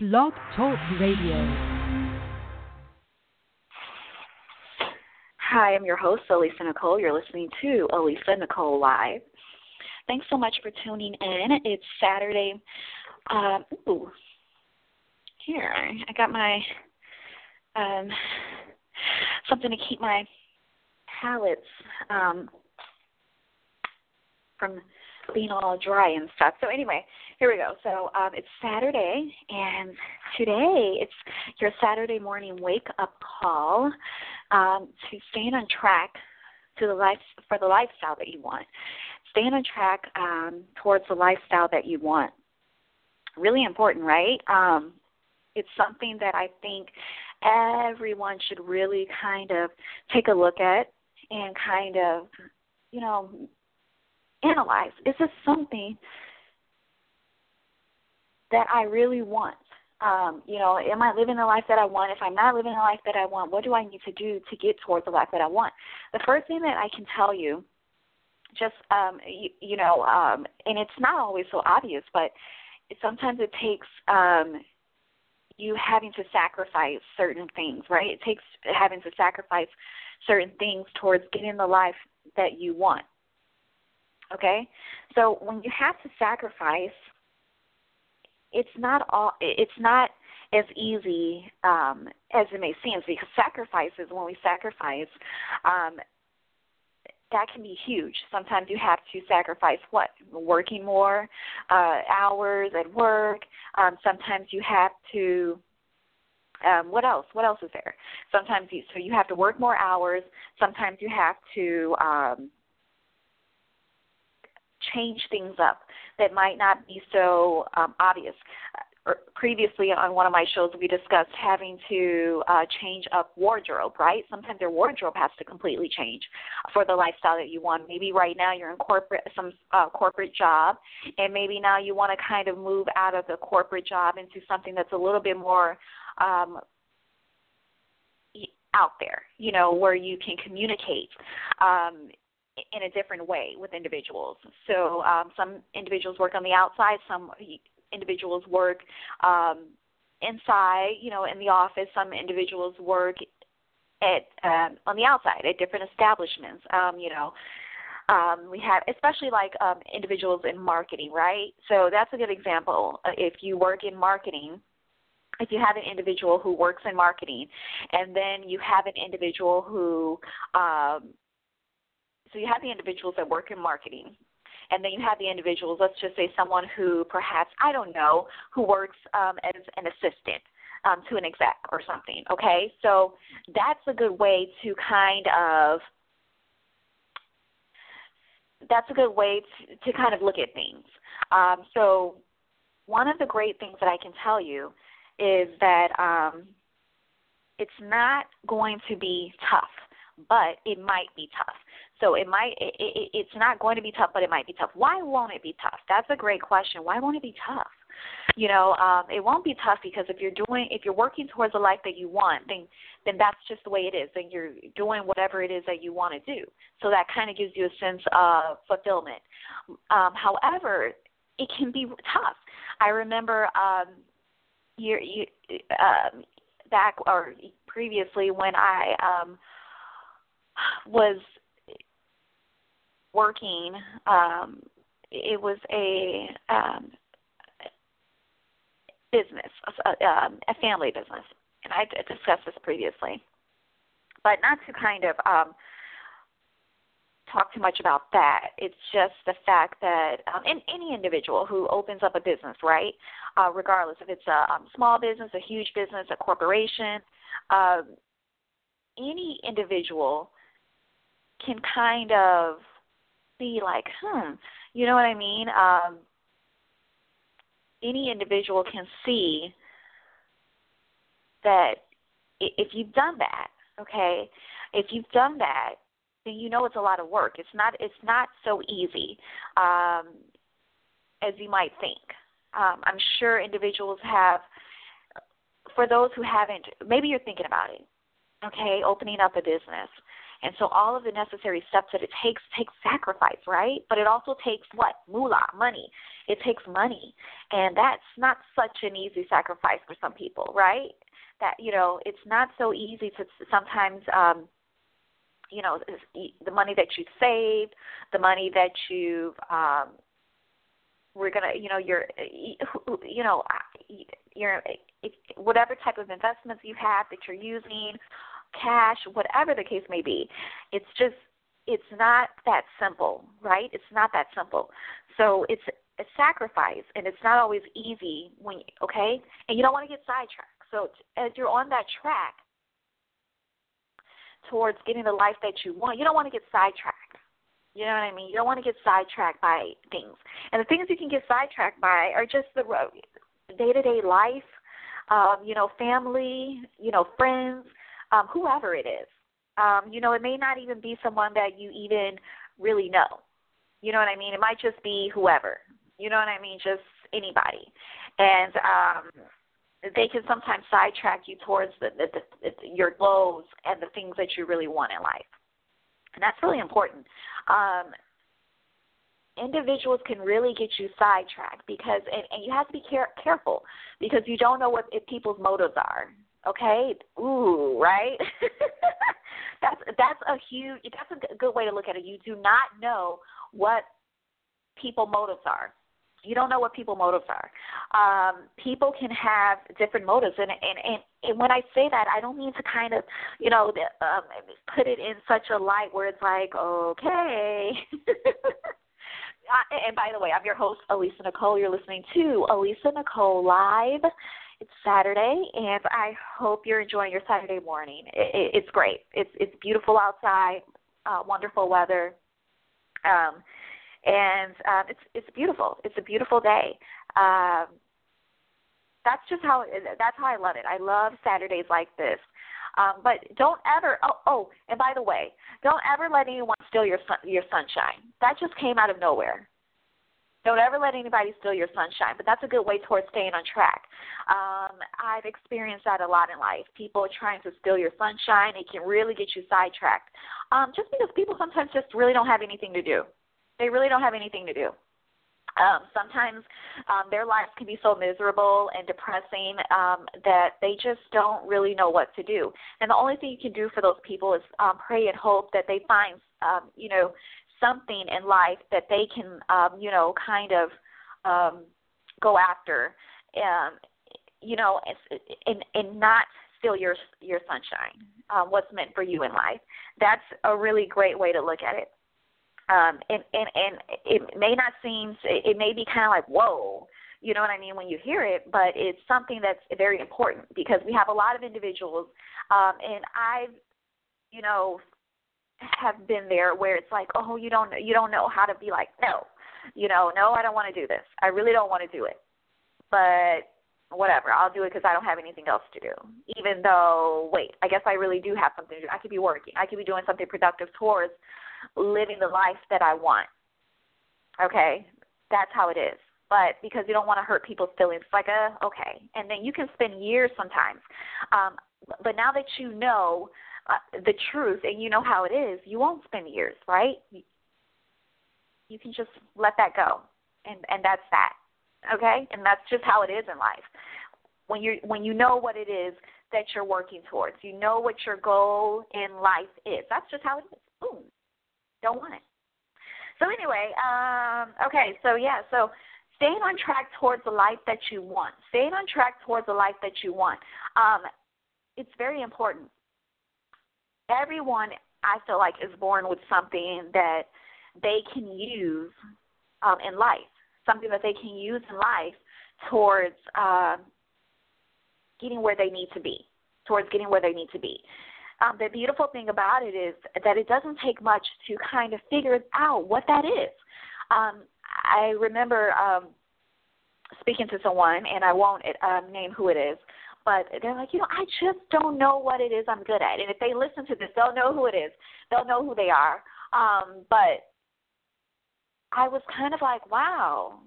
Blog Talk Radio. Hi, I'm your host, Alisa Nicole. You're listening to Alisa Nicole Live. Thanks so much for tuning in. It's Saturday. Um, ooh, here I got my um, something to keep my palates um, from being all dry and stuff. So anyway, here we go. So um, it's Saturday, and today it's your Saturday morning wake up call um, to staying on track to the life for the lifestyle that you want. Staying on track um, towards the lifestyle that you want. Really important, right? Um, it's something that I think everyone should really kind of take a look at and kind of, you know, analyze is this something that I really want? Um, you know, am I living the life that I want? If I'm not living the life that I want, what do I need to do to get towards the life that I want? The first thing that I can tell you, just um, you, you know, um, and it's not always so obvious, but sometimes it takes um, you having to sacrifice certain things, right? It takes having to sacrifice certain things towards getting the life that you want. Okay? So when you have to sacrifice, it's not all it's not as easy um, as it may seem because sacrifices when we sacrifice um, that can be huge. Sometimes you have to sacrifice what working more uh, hours at work. Um, sometimes you have to um, what else? What else is there? Sometimes you so you have to work more hours. Sometimes you have to um, change things up that might not be so um, obvious. Uh, previously on one of my shows, we discussed having to uh, change up wardrobe, right? Sometimes your wardrobe has to completely change for the lifestyle that you want. Maybe right now you're in corporate some uh, corporate job, and maybe now you want to kind of move out of the corporate job into something that's a little bit more um, out there, you know, where you can communicate um, in a different way with individuals. So um, some individuals work on the outside, some individuals work um, inside, you know, in the office. Some individuals work at um, on the outside at different establishments. Um, you know, um, we have especially like um, individuals in marketing, right? So that's a good example. Uh, if you work in marketing, if you have an individual who works in marketing, and then you have an individual who um, so you have the individuals that work in marketing and then you have the individuals let's just say someone who perhaps i don't know who works um, as an assistant um, to an exec or something okay? So that's a good way to kind of that's a good way to, to kind of look at things. Um, so one of the great things that i can tell you is that um, it's not going to be tough but it might be tough so it might it, it, it's not going to be tough, but it might be tough. Why won't it be tough? That's a great question. Why won't it be tough? You know, um, it won't be tough because if you're doing if you're working towards a life that you want, then then that's just the way it is. Then you're doing whatever it is that you want to do. So that kind of gives you a sense of fulfillment. Um, however, it can be tough. I remember um, year, you, um, back or previously when I um, was working. Um, it was a um, business, a, um, a family business, and I discussed this previously. But not to kind of um, talk too much about that. It's just the fact that um, in, any individual who opens up a business, right, uh, regardless if it's a um, small business, a huge business, a corporation, um, any individual can kind of see like, hmm, you know what I mean? Um, any individual can see that if you've done that, okay, if you've done that, then you know it's a lot of work. It's not it's not so easy um, as you might think. Um, I'm sure individuals have. For those who haven't, maybe you're thinking about it, okay, opening up a business And so all of the necessary steps that it takes takes sacrifice, right? But it also takes what? Moolah, money. It takes money. And that's not such an easy sacrifice for some people, right? That, you know, it's not so easy to sometimes um you know the money that you saved, the money that you've um we're gonna you know you're you know you're whatever type of investments you have that you're using cash whatever the case may be. It's just it's not that simple right? It's not that simple. So it's a sacrifice and it's not always easy when okay? And you don't want to get sidetracked. So as you're on that track towards getting the life that you want you don't want to get sidetracked. You know what I mean? You don't want to get sidetracked by things. And the things you can get sidetracked by are just the day to day life, um, you know, family, you know, friends, um, whoever it is. Um, you know, it may not even be someone that you even really know. You know what I mean? It might just be whoever. You know what I mean? Just anybody. And um they can sometimes sidetrack you towards the, the, the, the your goals and the things that you really want in life. And that's really important. Um, individuals can really get you sidetracked because, and, and you have to be care- careful because you don't know what if people's motives are. Okay, ooh, right? that's that's a huge. That's a good way to look at it. You do not know what people motives are you don't know what people motives are. Um, people can have different motives, and, and and and when I say that, I don't mean to kind of, you know, um, put it in such a light where it's like, okay. and by the way, I'm your host, Alisa Nicole. You're listening to Alisa Nicole Live. It's Saturday, and I hope you're enjoying your Saturday morning. It, it, it's great. It's it's beautiful outside, uh, wonderful weather. Um, and um, it's it's beautiful. It's a beautiful day. Um, that's just how that's how I love it. I love Saturdays like this. Um, but don't ever. Oh, oh, and by the way, don't ever let anyone steal your your sunshine. That just came out of nowhere. Don't ever let anybody steal your sunshine. But that's a good way towards staying on track. Um, I've experienced that a lot in life. People trying to steal your sunshine. It can really get you sidetracked. Um, just because people sometimes just really don't have anything to do. They really don't have anything to do. Um, sometimes um, their lives can be so miserable and depressing um, that they just don't really know what to do. And the only thing you can do for those people is um, pray and hope that they find, um, you know, something in life that they can, um, you know, kind of um, go after, um, you know, and and not steal your your sunshine. Um, what's meant for you in life. That's a really great way to look at it um, and and and it may not seem it may be kind of like whoa you know what i mean when you hear it but it's something that's very important because we have a lot of individuals um and i've you know have been there where it's like oh you don't you don't know how to be like no you know no i don't want to do this i really don't want to do it but whatever i'll do it because i don't have anything else to do even though wait i guess i really do have something to do i could be working i could be doing something productive towards living the life that I want. Okay? That's how it is. But because you don't want to hurt people's feelings, it's like, uh, okay. And then you can spend years sometimes. Um, but now that you know uh, the truth and you know how it is, you won't spend years, right? You can just let that go. And and that's that. Okay? And that's just how it is in life. When you when you know what it is that you're working towards, you know what your goal in life is. That's just how it is. Boom don't want it. So anyway, um, okay, so yeah, so staying on track towards the life that you want, staying on track towards the life that you want, um, it's very important. Everyone, I feel like, is born with something that they can use um, in life, something that they can use in life towards uh, getting where they need to be, towards getting where they need to be um, the beautiful thing about it is that it doesn't take much to kind of figure out what that is. Um, I remember um, speaking to someone, and I won't um, name who it is, but they're like, you know, I just don't know what it is I'm good at. And if they listen to this, they'll know who it is. They'll know who they are. Um, but I was kind of like, wow,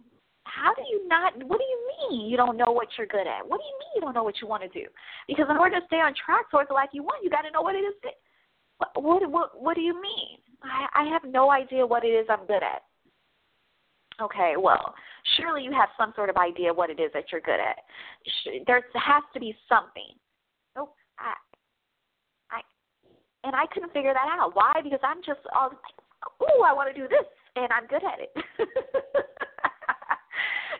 how do you not what do you mean you don't know what you're good at what do you mean you don't know what you want to do because in order to stay on track towards the life you want you got to know what it is that, what what what, what do you mean? I, I have no idea what it is I'm good at. Okay, well, surely you have some sort of idea what it is that you're good at. There has to be something. Nope, I, I, and I couldn't figure that out. Why? Because I'm just all like, ooh, I want to do this, and I'm good at it.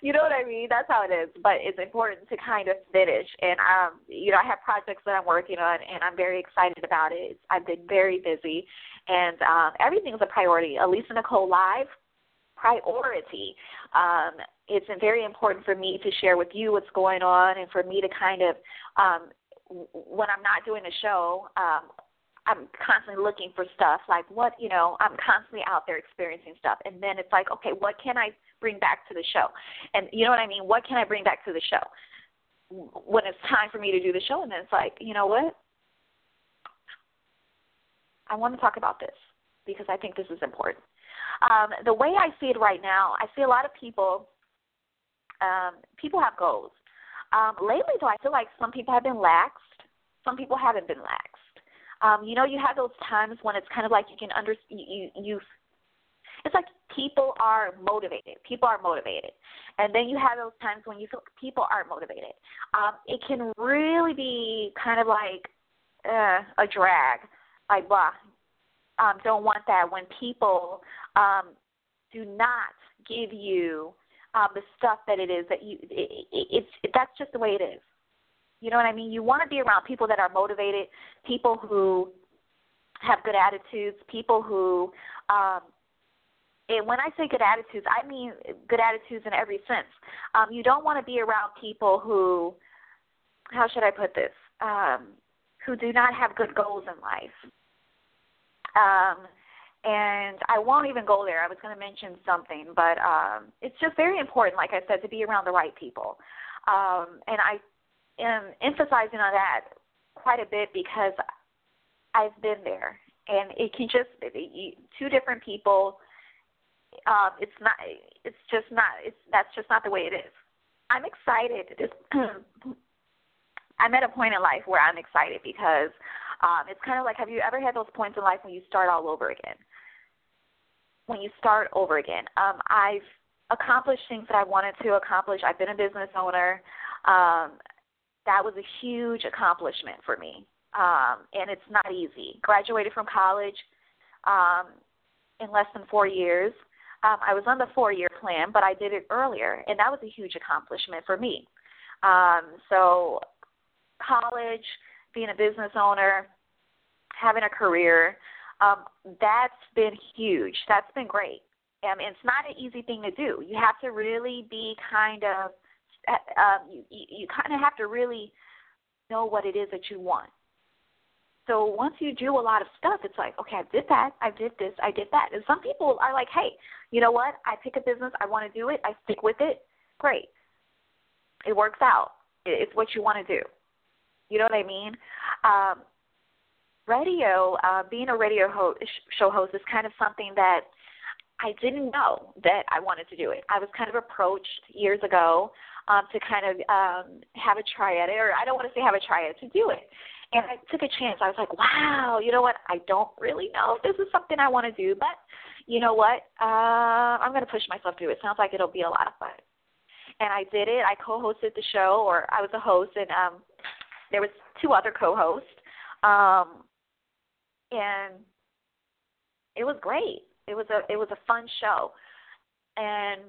you know what I mean? That's how it is. But it's important to kind of finish. And um, you know, I have projects that I'm working on, and I'm very excited about it. I've been very busy, and um, everything's a priority. Alisa Nicole Live, priority. Um, it's very important for me to share with you what's going on, and for me to kind of, um, when I'm not doing a show, um, I'm constantly looking for stuff like what you know I'm constantly out there experiencing stuff. And then it's like okay what can I bring back to the show? And you know what I mean? What can I bring back to the show? When it's time for me to do the show and then it's like you know what? I want to talk about this because I think this is important um, the way I see it right now I see a lot of people um, people have goals um, lately though I feel like some people have been laxed some people haven't been laxed um, you know, you have those times when it's kind of like you can under you you. It's like people are motivated. People are motivated, and then you have those times when you feel people aren't motivated. Um, it can really be kind of like uh, a drag. Like, blah, um, don't want that when people um, do not give you um, the stuff that it is that you. It, it, it's it, that's just the way it is. You know what I mean? You want to be around people that are motivated, people who have good attitudes, people who um and when I say good attitudes, I mean good attitudes in every sense. Um, you don't want to be around people who, how should I put this, um, who do not have good goals in life. Um, and I won't even go there. I was going to mention something, but um, it's just very important, like I said, to be around the right people. Um, and I am emphasizing on that quite a bit because I've been there, and it can just be two different people. Um, it's not. It's just not. It's that's just not the way it is. I'm excited. I'm at a point in life where I'm excited because um, it's kind of like have you ever had those points in life when you start all over again? When you start over again, um, I've accomplished things that I wanted to accomplish. I've been a business owner. Um, that was a huge accomplishment for me. Um, and it's not easy. Graduated from college um, in less than four years. Um, I was on the four year plan, but I did it earlier, and that was a huge accomplishment for me. Um, so, college, being a business owner, having a career, um, that's been huge. That's been great. Um, and it's not an easy thing to do. You have to really be kind of um, you, you kind of have to really know what it is that you want. So once you do a lot of stuff, it's like, okay, I did that, I did this, I did that. And some people are like, hey, you know what? I pick a business, I want to do it, I stick with it. Great. It works out. It's what you want to do. You know what I mean? Um, radio, uh, being a radio ho- show host is kind of something that I didn't know that I wanted to do it. I was kind of approached years ago um, to kind of um, have a try at it, or I don't want to say have a try at it, to do it. And I took a chance. I was like, wow, you know what? I don't really know if this is something I want to do, but you know what? Uh, I'm going to push myself to it. Sounds like it'll be a lot of fun. And I did it. I co-hosted the show, or I was a host, and um, there was two other co-hosts, um, and it was great. It was a it was a fun show, and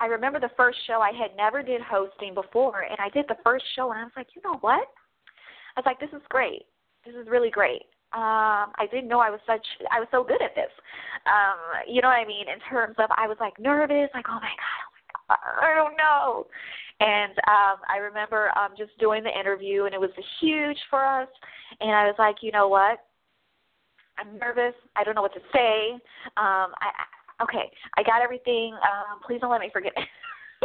I remember the first show I had never did hosting before, and I did the first show, and I was like, you know what? I was like, this is great. This is really great. Um, I didn't know I was such I was so good at this. Um, you know what I mean? In terms of I was like nervous, like, oh my god, oh my god, I don't know. And um I remember um just doing the interview and it was huge for us and I was like, you know what? I'm nervous. I don't know what to say. Um I okay, I got everything. Um, please don't let me forget.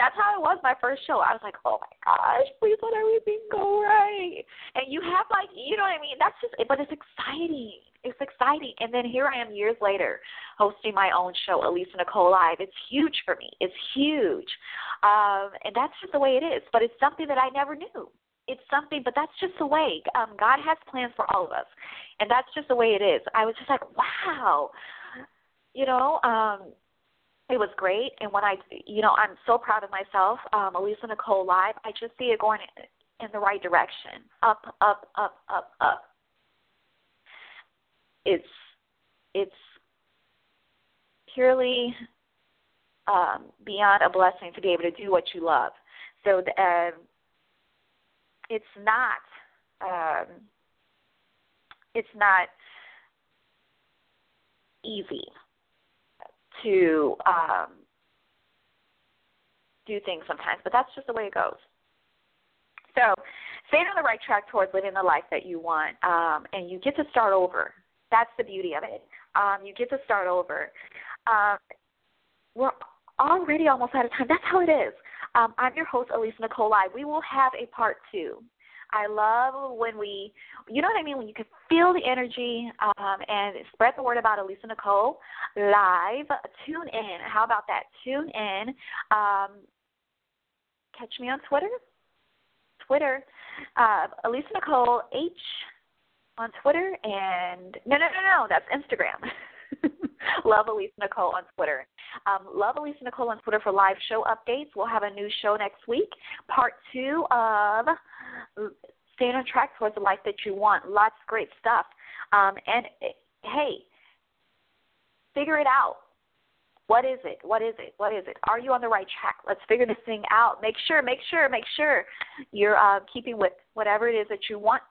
That's how it was my first show. I was like, oh my gosh, please let everything go right. And you have like, you know what I mean? That's just, but it's exciting. It's exciting. And then here I am years later hosting my own show, Alisa Nicole Live. It's huge for me. It's huge. Um, and that's just the way it is. But it's something that I never knew. it's something, but that's just the way. Um, God has plans for all of us, and that's just the way it is. I was just like, wow, you know, um, it was great. And when I, you know, I'm so proud of myself. Um, Alisa Nicole live, I just see it going in the right direction, up, up, up, up, up. It's, it's purely um, beyond a blessing to be able to do what you love. So the, uh, it's not um, it's not easy to um, do things sometimes, but that's just the way it goes. So, staying on the right track towards living the life that you want, um, and you get to start over. That's the beauty of it. Um, you get to start over. Um, we're already almost out of time. That's how it is. Um, I'm your host, Alisa Nicole. Live. We will have a part two. I love when we, you know what I mean, when you can feel the energy um, and spread the word about Alisa Nicole live. Tune in. How about that? Tune in. Um, catch me on Twitter. Twitter, uh, Alisa Nicole H on Twitter, and no, no, no, no, that's Instagram. Love Alisa Nicole on Twitter. Um, love Alisa Nicole on Twitter for live show updates. We'll have a new show next week, part two of Staying on Track Towards the Life That You Want. Lots of great stuff. Um, and hey, figure it out. What is it? What is it? What is it? Are you on the right track? Let's figure this thing out. Make sure, make sure, make sure you're uh, keeping with whatever it is that you want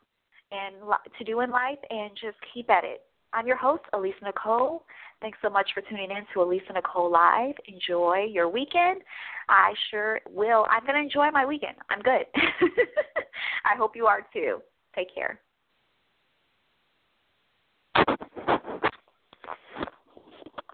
and to do in life, and just keep at it. I'm your host, Alisa Nicole. Thanks so much for tuning in to Alisa Nicole Live. Enjoy your weekend. I sure will. I'm going to enjoy my weekend. I'm good. I hope you are too. Take care.